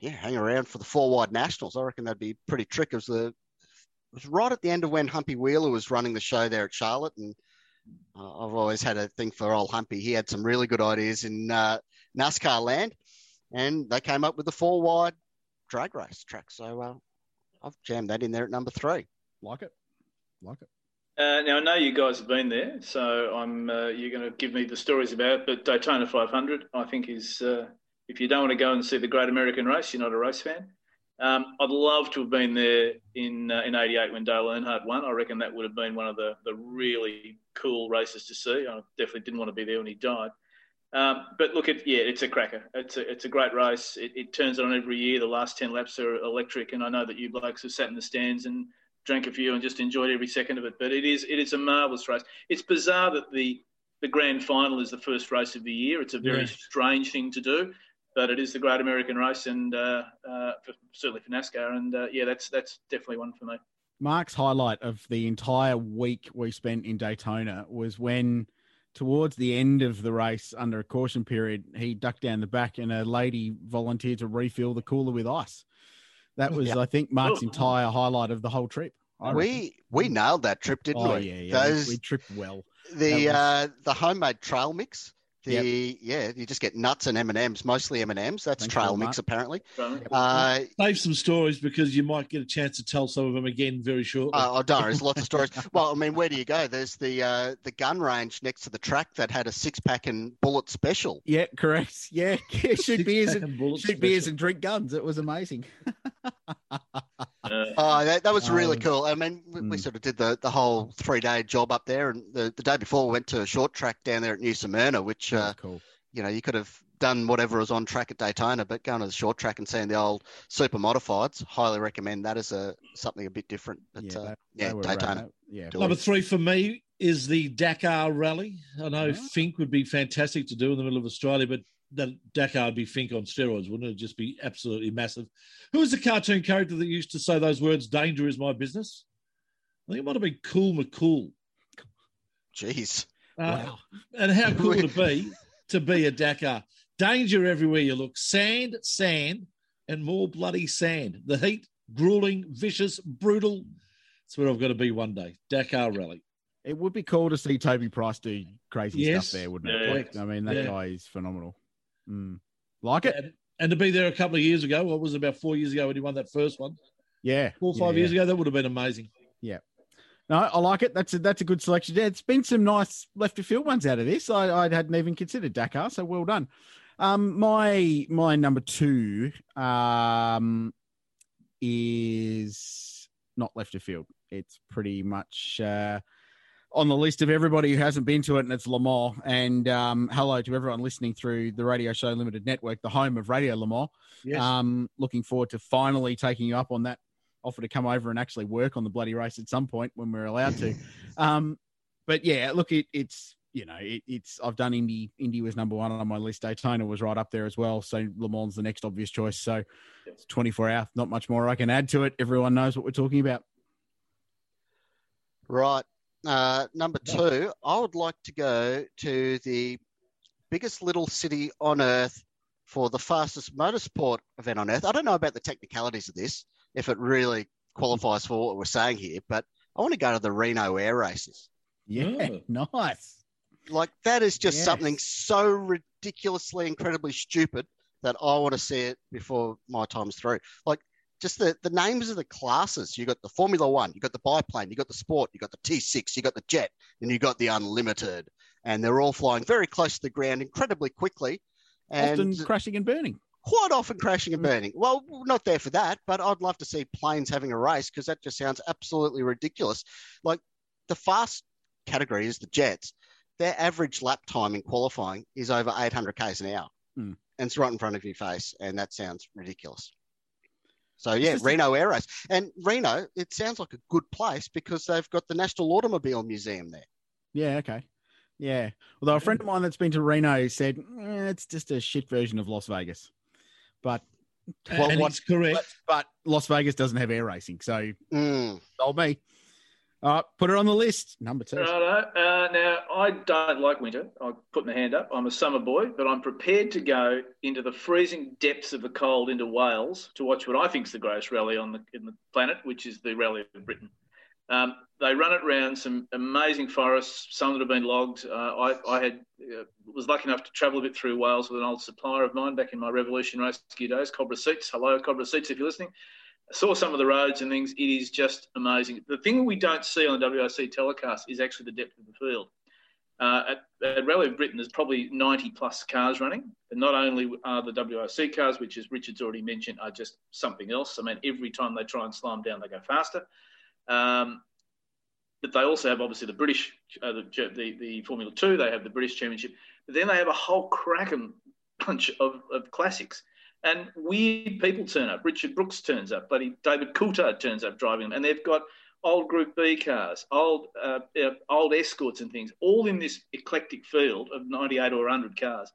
yeah, hang around for the four wide nationals. I reckon that'd be pretty trick as the was right at the end of when Humpy Wheeler was running the show there at Charlotte, and uh, I've always had a thing for old Humpy. He had some really good ideas in uh, NASCAR land, and they came up with the four wide drag race track. So uh, I've jammed that in there at number three. Like it, like it. Uh, now I know you guys have been there, so I'm uh, you're going to give me the stories about it. But Daytona 500, I think, is uh, if you don't want to go and see the Great American Race, you're not a race fan. Um, I'd love to have been there in uh, in '88 when Dale Earnhardt won. I reckon that would have been one of the, the really cool races to see. I definitely didn't want to be there when he died. Um, but look, at yeah, it's a cracker. It's a it's a great race. It, it turns on every year. The last ten laps are electric, and I know that you blokes have sat in the stands and drank a few and just enjoyed every second of it. But it is it is a marvelous race. It's bizarre that the the grand final is the first race of the year. It's a very yeah. strange thing to do but it is the great American race, and uh, uh, for, certainly for NASCAR. And uh, yeah, that's that's definitely one for me. Mark's highlight of the entire week we spent in Daytona was when, towards the end of the race, under a caution period, he ducked down the back, and a lady volunteered to refill the cooler with ice. That was, yeah. I think, Mark's entire highlight of the whole trip. we we nailed that trip, didn't oh, we? Yeah, yeah. Those, we, we tripped well. The was... uh, the homemade trail mix the yep. yeah, you just get nuts and M and M's, mostly M and M's. That's Thanks trail mix, apparently. Uh, Save some stories because you might get a chance to tell some of them again very shortly. Uh, oh, don't. There's lots of stories. Well, I mean, where do you go? There's the uh, the gun range next to the track that had a six pack and bullet special. Yeah, correct. Yeah, shoot beers and, and shoot beers and drink guns. It was amazing. oh, that, that was really um, cool. I mean, we, we, hmm. sort of did the, the whole three day job up there, and the, the day before we went to a short track down there at New Smyrna, which uh, cool. you know you could have done whatever was on track at Daytona, but going to the short track and seeing the old super modifieds, highly recommend that as a something a bit different. But yeah, uh, yeah Daytona. Yeah. Number three for me is the Dakar Rally. I know oh. Finke would be fantastic to do in the middle of Australia, but that Dakar would be Finke on steroids, wouldn't it? It'd just be absolutely massive. Who was the cartoon character that used to say those words, danger is my business? I think it might have been Cool McCool. Jeez. Uh, wow. And how cool would it be to be a Dakar? Danger everywhere you look. Sand, sand, and more bloody sand. The heat, grueling, vicious, brutal. That's where I've got to be one day. Dakar Rally. It would be cool to see Toby Price do crazy yes. stuff there, wouldn't it? Yeah. Like, I mean, that yeah. guy is phenomenal. Mm. Like it. And, and, to be there a couple of years ago, what was it, about four years ago when he won that first one? Yeah. Four or five yeah, years ago, that would have been amazing. Yeah. No, I like it. That's a, that's a good selection. Yeah, it's been some nice left of field ones out of this. I, I hadn't even considered Dakar, so well done. Um, my my number two um, is not left of field. It's pretty much uh, on the list of everybody who hasn't been to it, and it's Le Mans. And um, hello to everyone listening through the Radio Show Limited Network, the home of Radio Le Mans. Yes. Um, looking forward to finally taking you up on that offer to come over and actually work on the bloody race at some point when we're allowed to. um, but yeah, look, it, it's you know, it, it's I've done Indy. Indy was number one on my list. Daytona was right up there as well. So Le Mans the next obvious choice. So it's 24 hour. Not much more I can add to it. Everyone knows what we're talking about. Right. Uh, number two, I would like to go to the biggest little city on earth for the fastest motorsport event on earth. I don't know about the technicalities of this, if it really qualifies for what we're saying here, but I want to go to the Reno Air Races. Yeah, oh. nice. Like that is just yes. something so ridiculously, incredibly stupid that I want to see it before my time's through. Like just the, the names of the classes. You got the Formula One, you got the biplane, you got the sport, you got the T6, you got the jet, and you got the unlimited. And they're all flying very close to the ground incredibly quickly. And often crashing and burning. Quite often crashing and burning. Well, not there for that, but I'd love to see planes having a race because that just sounds absolutely ridiculous. Like the fast category is the jets. Their average lap time in qualifying is over 800 k's an hour. Mm. And it's right in front of your face. And that sounds ridiculous. So yeah, Reno Air Race. And Reno, it sounds like a good place because they've got the National Automobile Museum there. Yeah, okay. Yeah. Although a friend of mine that's been to Reno said eh, it's just a shit version of Las Vegas. But well, and what's correct. But, but, Las Vegas doesn't have air racing, so mm. told me. Uh, put it on the list. Number two. Uh, now, I don't like winter. I'll put my hand up. I'm a summer boy, but I'm prepared to go into the freezing depths of the cold into Wales to watch what I think is the greatest rally on the, in the planet, which is the Rally of Britain. Um, they run it around some amazing forests, some that have been logged. Uh, I, I, had uh, was lucky enough to travel a bit through Wales with an old supplier of mine back in my Revolution Rescue days, Cobra Seats. Hello, Cobra Seats, if you're listening saw some of the roads and things. It is just amazing. The thing we don't see on the WRC telecast is actually the depth of the field. Uh, at, at Rally of Britain, there's probably 90 plus cars running. And not only are the WRC cars, which as Richard's already mentioned, are just something else. I mean, every time they try and them down, they go faster. Um, but they also have obviously the British, uh, the, the, the, Formula Two. They have the British Championship, but then they have a whole cracking bunch of, of classics. And weird people turn up. Richard Brooks turns up. Bloody David Coulthard turns up driving them. And they've got old Group B cars, old uh, uh, old escorts and things, all in this eclectic field of 98 or 100 cars,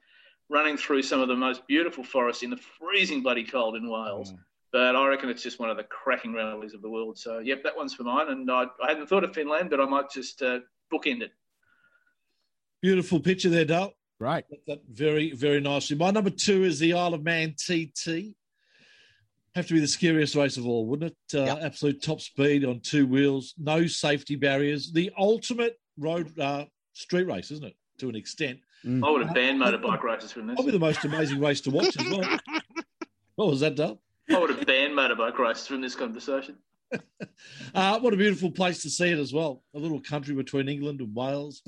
running through some of the most beautiful forests in the freezing bloody cold in Wales. Mm. But I reckon it's just one of the cracking rallies of the world. So, yep, that one's for mine. And I, I hadn't thought of Finland, but I might just uh, bookend it. Beautiful picture there, Dale. Right. That very, very nicely. My number two is the Isle of Man TT. Have to be the scariest race of all, wouldn't it? Uh, yep. Absolute top speed on two wheels, no safety barriers. The ultimate road uh, street race, isn't it? To an extent. Mm. I would have banned motorbike races from this. Probably the most amazing race to watch as well. what was that, Dale? I would have banned motorbike races from this conversation. uh, what a beautiful place to see it as well. A little country between England and Wales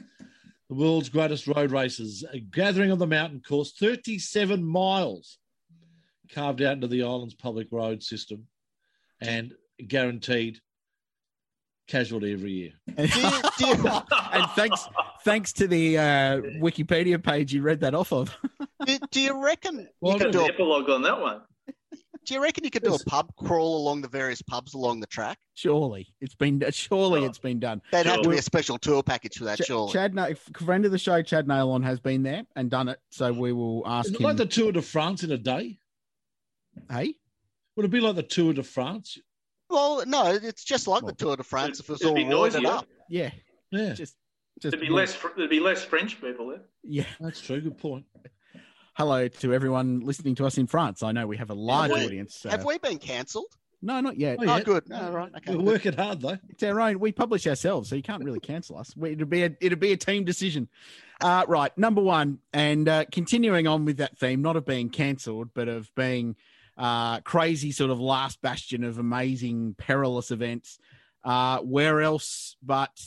the world's greatest road races, a gathering on the mountain course, 37 miles carved out into the island's public road system and guaranteed casualty every year. and thanks thanks to the uh, Wikipedia page you read that off of. do, do you reckon well, you could do an epilogue on that one? Do you reckon you could do a pub crawl along the various pubs along the track? Surely it's been surely oh. it's been done. There'd have to be a special tour package for that. Ch- surely. Chad, friend of the show, Chad Nailon has been there and done it. So we will ask Is him. Like the Tour de France in a day. Hey, would it be like the Tour de France? Well, no, it's just like the Tour de France if it's all roided up. Yeah, yeah. Just, just there'd be less. There'd be less French people there. Yeah, that's true. Good point hello to everyone listening to us in France. I know we have a large have we, audience. Have we been cancelled? No, not yet. Oh, good. No, right. Okay. We're working hard though. It's our own. We publish ourselves, so you can't really cancel us. It'd be a it'd be a team decision. Uh, right, number one, and uh, continuing on with that theme, not of being cancelled, but of being uh, crazy, sort of last bastion of amazing, perilous events. Uh, where else but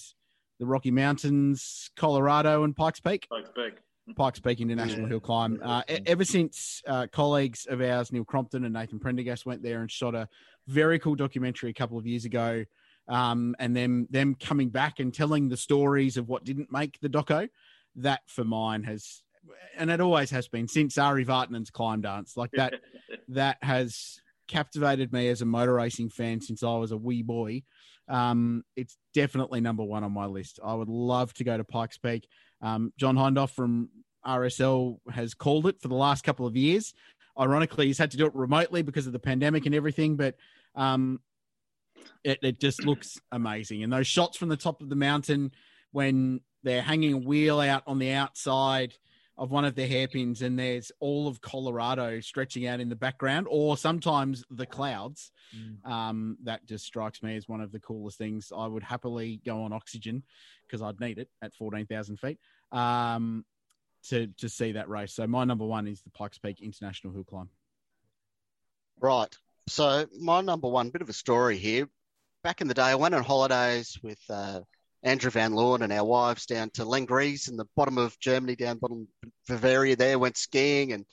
the Rocky Mountains, Colorado, and Pikes Peak? Pikes Peak. Pikes Peak International yeah. Hill Climb. Uh, ever since uh, colleagues of ours, Neil Crompton and Nathan Prendergast, went there and shot a very cool documentary a couple of years ago, um, and them them coming back and telling the stories of what didn't make the doco, that for mine has, and it always has been since Ari Vatanen's climb dance, like that, that has captivated me as a motor racing fan since I was a wee boy. Um, it's definitely number one on my list. I would love to go to Pikes Peak. Um, John Hindhaugh from RSL has called it for the last couple of years. Ironically, he's had to do it remotely because of the pandemic and everything, but um, it, it just looks amazing. And those shots from the top of the mountain when they're hanging a wheel out on the outside of one of the hairpins and there's all of Colorado stretching out in the background, or sometimes the clouds. Mm. Um, that just strikes me as one of the coolest things. I would happily go on oxygen because I'd need it at 14,000 feet um, to, to see that race. So my number one is the Pikes Peak International Hill Climb. Right. So my number one, bit of a story here. Back in the day, I went on holidays with uh, Andrew Van Loon and our wives down to Lenggries in the bottom of Germany, down bottom Bavaria there, went skiing and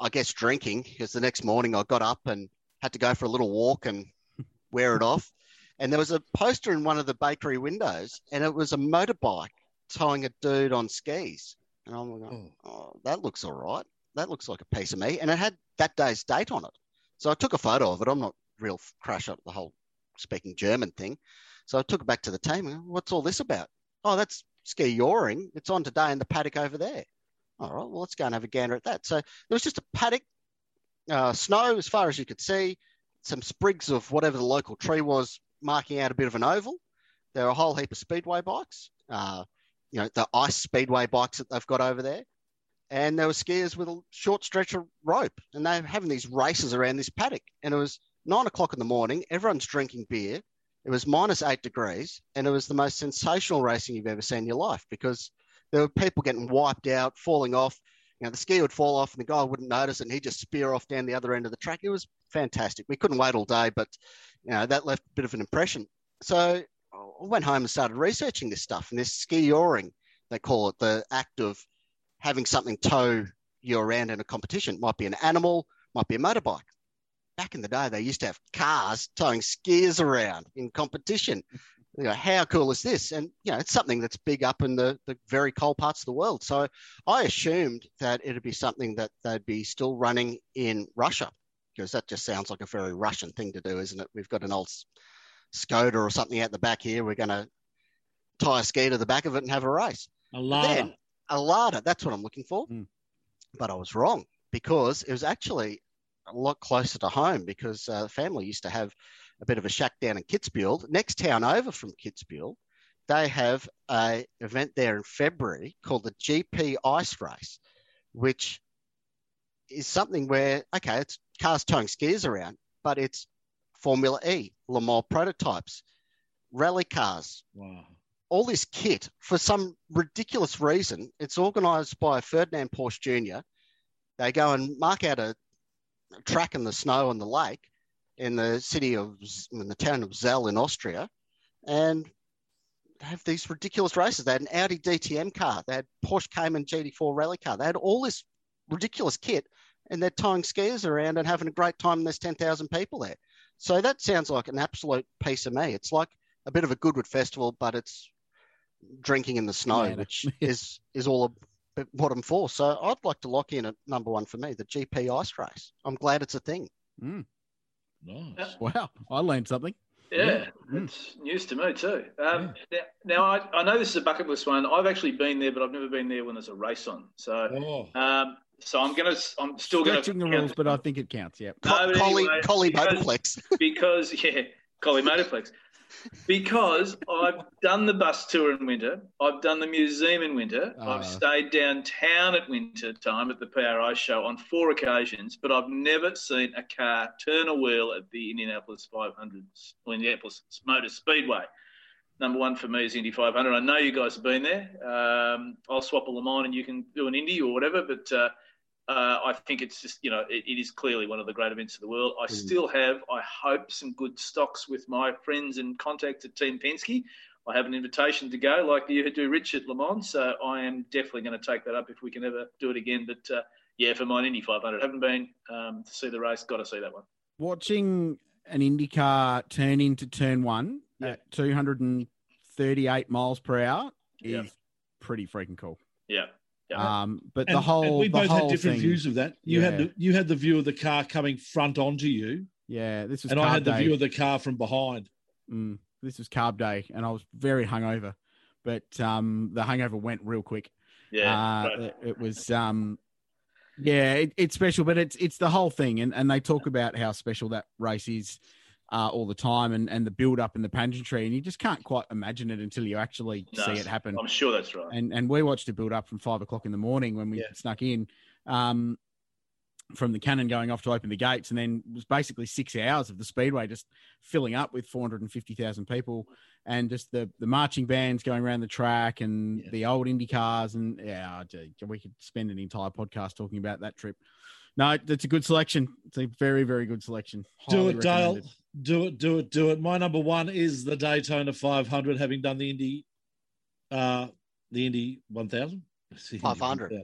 I guess drinking because the next morning I got up and had to go for a little walk and wear it off and there was a poster in one of the bakery windows, and it was a motorbike towing a dude on skis. And I'm like, oh, oh that looks all right. That looks like a piece of me. And it had that day's date on it. So I took a photo of it. I'm not real crash up the whole speaking German thing. So I took it back to the team. What's all this about? Oh, that's skijoring. It's on today in the paddock over there. All right, well, let's go and have a gander at that. So there was just a paddock, uh, snow as far as you could see, some sprigs of whatever the local tree was marking out a bit of an oval. there are a whole heap of speedway bikes. Uh, you know, the ice speedway bikes that they've got over there. And there were skiers with a short stretch of rope, and they're having these races around this paddock. And it was nine o'clock in the morning. Everyone's drinking beer. It was minus eight degrees, and it was the most sensational racing you've ever seen in your life because there were people getting wiped out, falling off. You know, the ski would fall off, and the guy wouldn't notice, and he'd just spear off down the other end of the track. It was fantastic. We couldn't wait all day, but you know that left a bit of an impression. So I went home and started researching this stuff, and this skijoring, they call it the act of having something tow you around in a competition. Might be an animal, might be a motorbike. Back in the day, they used to have cars towing skiers around in competition. You know, how cool is this? And you know, it's something that's big up in the, the very cold parts of the world. So I assumed that it'd be something that they'd be still running in Russia, because that just sounds like a very Russian thing to do, isn't it? We've got an old Skoda or something out the back here. We're going to tie a ski to the back of it and have a race. A Lada. Then, a Lada, that's what I'm looking for. Mm. But I was wrong because it was actually a lot closer to home because uh, the family used to have a bit of a shack down in Kitzbühel. Next town over from Kitzbühel, they have a event there in February called the GP Ice Race, which is something where, okay, it's cars towing skiers around, but it's Formula E, Le Mans prototypes, rally cars, Wow. all this kit for some ridiculous reason. It's organised by Ferdinand Porsche Jr. They go and mark out a track in the snow on the lake in the city of in the town of Zell in Austria, and they have these ridiculous races. They had an Audi DTM car, they had Porsche Cayman GT4 rally car, they had all this ridiculous kit, and they're tying skiers around and having a great time. And there's ten thousand people there. So that sounds like an absolute piece of me. It's like a bit of a Goodwood festival, but it's drinking in the snow, Yeah. which is is all a bit what I'm for. So I'd like to lock in at number one for me, the GP ice race. I'm glad it's a thing. Mm. Nice. Wow, I learned something. Yeah, Mm. it's news to me too. Um, Now, now I, I know this is a bucket list one. I've actually been there, but I've never been there when there's a race on. So, Oh, um, so I'm gonna, I'm still gonna Stretching the rules, but I think it counts. Yeah, No, Co- Collie, anyway, Collie because- Motorplex. because yeah, Collie Motorplex. Because I've done the bus tour in winter, I've done the museum in winter, Ah. I've stayed downtown at winter time at the PRI show on four occasions, but I've never seen a car turn a wheel at the Indianapolis 500 or Indianapolis Motor Speedway. Number one for me is Indy 500. I know you guys have been there. Um, I'll swap a Le Mans and you can do an Indy or whatever, but uh, uh, I think it's just, you know, it, it is clearly one of the great events of the world. I still have, I hope, some good stocks with my friends and contacts at Team Penske. I have an invitation to go, like you do, Rich, at Le Mans. So I am definitely going to take that up if we can ever do it again. But uh, yeah, for mine, Indy 500. Haven't been um, to see the race. Got to see that one. Watching an Indy car turn into turn one Yeah. at 238 miles per hour is Yeah. pretty freaking cool. Yeah. Yeah. Um, but and, the whole, and we the both whole had different thing- views of that. You had the you had the view of the car coming front onto you, Yeah, this was and carb I had the view of the car from behind. Mm, this was carb day, and I was very hungover, but um, the hangover went real quick. yeah. Uh, right. it, it was um, yeah, it, it's special, but it's it's the whole thing, and, and they talk about how special that race is uh, all the time, and, and the build up and the pageantry, and you just can't quite imagine it until you actually No, see it happen. I'm sure that's right. And and we watched it build up from five o'clock in the morning when we Yeah. snuck in. Um, from the cannon going off to open the gates, and then it was basically six hours of the speedway just filling up with 450,000 people, and just the the marching bands going around the track, and Yeah. the old Indy cars, and yeah, we could spend an entire podcast talking about that trip. No, it's a good selection. It's a very very good selection. Do it, Dale. Do it, do it, do it. My number one is the Daytona 500, having done the Indy, uh, the Indy 1000. 500.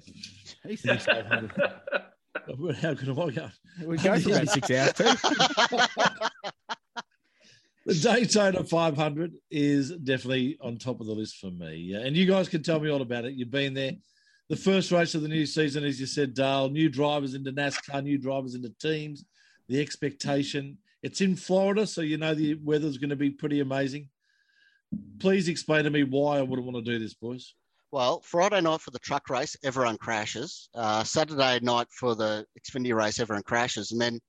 Jesus. 500. How could I go? We go for about six hours too. The Daytona 500 is definitely on top of the list for me. Yeah. And you guys can tell me all about it. You've been there. The first race of the new season, as you said, Dale, new drivers into NASCAR, new drivers into teams, the expectation. It's in Florida, so you know the weather's going to be pretty amazing. Please explain to me why I wouldn't want to do this, boys. Well, Friday night for the truck race, everyone crashes. Uh, Saturday night for the Xfinity race, everyone crashes, and then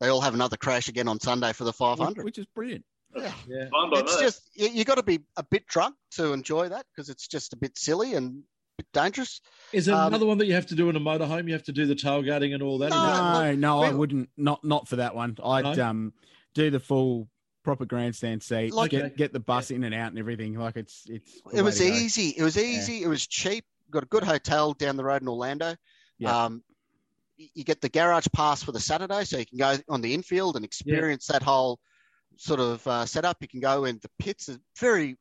they all have another crash again on Sunday for the 500. which is brilliant. Yeah. Yeah. Fine by It's just you, you got to be a bit drunk to enjoy that because it's just a bit silly and a bit dangerous. Is there Um, another one that you have to do in a motorhome? You have to do the tailgating and all that. No, that- No, no, I wouldn't. Not not for that one. I'd No? um do the full proper grandstand seat. Like- get get the bus in and out and everything. Like it's it's. It was easy. It was easy. It was cheap. Got a good hotel down the road in Orlando. Yeah. Um, you get the garage pass for the Saturday, so you can go on the infield and experience that whole sort of uh, setup. You can go in the pits. There's very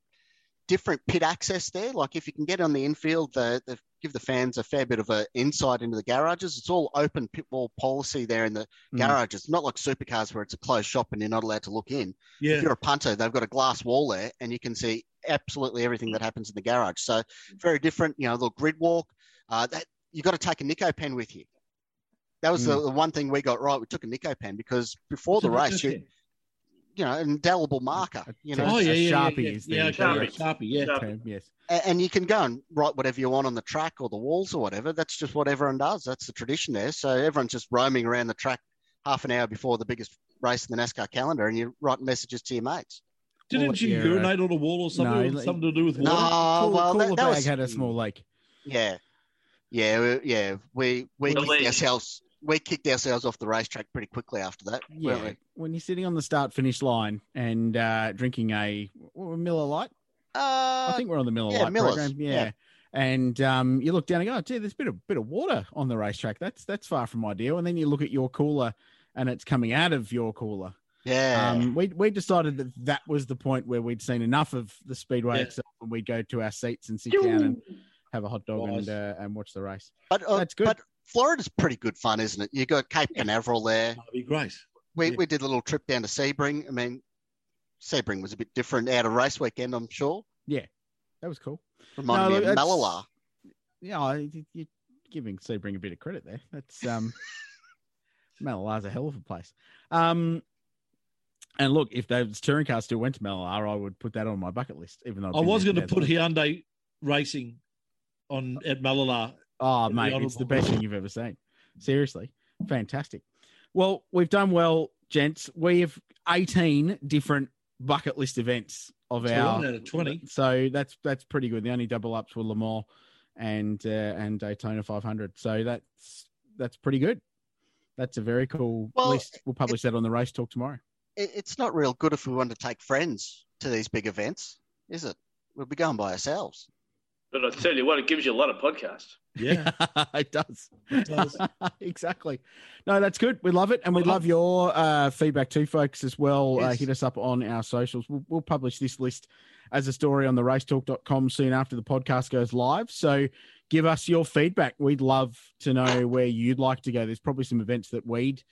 different pit access there. Like if you can get on the infield, the, the give the fans a fair bit of a insight into the garages. It's all open pit wall policy there in the Mm. garages. Not like supercars where it's a closed shop and you're not allowed to look in. Yeah. If you're a punter, they've got a glass wall there, and you can see absolutely everything that happens in the garage. So very different. You know, the grid walk. Uh, that you got to take a Nikko pen with you. That was the, the one thing we got right. We took a Nikko pen because before the race, you, you know, an indelible marker. You know, Oh A yeah, yeah, Sharpie yeah, is yeah, the- okay, Sharpie. yeah, Sharpie, yeah. Sharpie. Yes. A- and you can go and write whatever you want on the track or the walls or whatever. That's just what everyone does. That's the tradition there. So everyone's just roaming around the track half an hour before the biggest race in the NASCAR calendar, and you write messages to your mates. Didn't you Yeah. urinate on a wall or something? No, or like- something to do with No, water? Cool, well, cooler that, that bag was had a small lake. Yeah, yeah, we- yeah. We we The kicked ourselves. We kicked ourselves off the racetrack pretty quickly after that. Yeah, we? when you're sitting on the start finish line and uh, drinking a what, Miller Lite, Uh, I think we're on the Miller yeah, Light Miller's, program. Yeah. yeah. And um, you look down and go, oh, gee, there's a bit of bit of water on the racetrack. That's that's far from ideal. And then you look at your cooler, and it's coming out of your cooler. yeah. Um, we we decided that that was the point where we'd seen enough of the speedway Yeah. itself, and we'd go to our seats and sit down and have a hot dog Nice. and uh, and watch the race. but uh, that's good. But Florida's pretty good fun, isn't it? You got Cape Canaveral there. That'd be great. We Yeah. we did a little trip down to Sebring. I mean, Sebring was a bit different out of race weekend, I'm sure. Yeah, that was cool. Reminded No, me of Mallala. Yeah, I- you- you're giving Sebring a bit of credit there. That's um, Mallala's a hell of a place. Um, and look, if those touring cars still went to Mallala, I would put that on my bucket list. Even though I've I was going to put Hyundai racing on at Mallala. Oh, mate, honourable it's the best thing you've ever seen. Seriously, fantastic. Well, we've done well, gents. We have 18 different bucket list events of It's our out of 20. So that's that's pretty good. The only double ups were Le Mans and uh, and Daytona 500. So that's that's pretty good. That's a very cool Well, list. We'll publish that on the race torque tomorrow. It's not real good if we want to take friends to these big events, is it? We'll be going by ourselves. But I tell you what, it gives you a lot of podcasts. Yeah. it does. It does. exactly. No, that's good. We love it, and we love your uh, feedback too, folks, as well. Uh, hit us up on our socials. We'll, we'll publish this list as a story on the racetorque.com soon after the podcast goes live. So give us your feedback. We'd love to know where you'd like to go. There's probably some events that we'd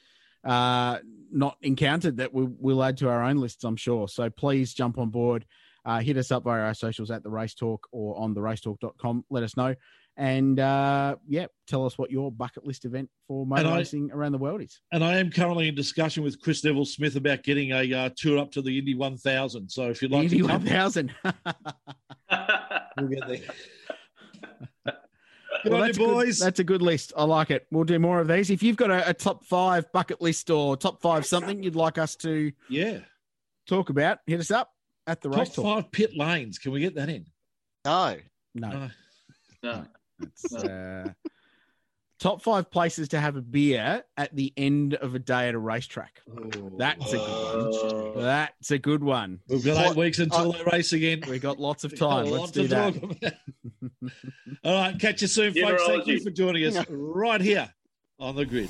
uh, not encountered that we, we'll add to our own lists, I'm sure. So please jump on board. Uh, hit us up via our socials at the race torque or on the racetorque.com. Let us know. And uh, yeah, tell us what your bucket list event for motor I- racing around the world is. and I am currently in discussion with Chris Neville Smith about getting a uh, tour up to the Indy 1000. So if you'd like Indy to come, 1000. we'll get there. Good Well, that's, good. boys. that's a good list. I like it. We'll do more of these. If you've got a, a top five bucket list or top five something you'd like us to Yeah. talk about, hit us up at the Top race torque. five pit lanes. Can we get that in? No. No, No. no. it's, uh, top five places to have a beer at the end of a day at a racetrack. That's a good one. That's a good one. We've got eight What- weeks until they race again. We've got lots of time. a Let's do to that. All right, catch you soon, folks. Thank you for joining us right here on the grid.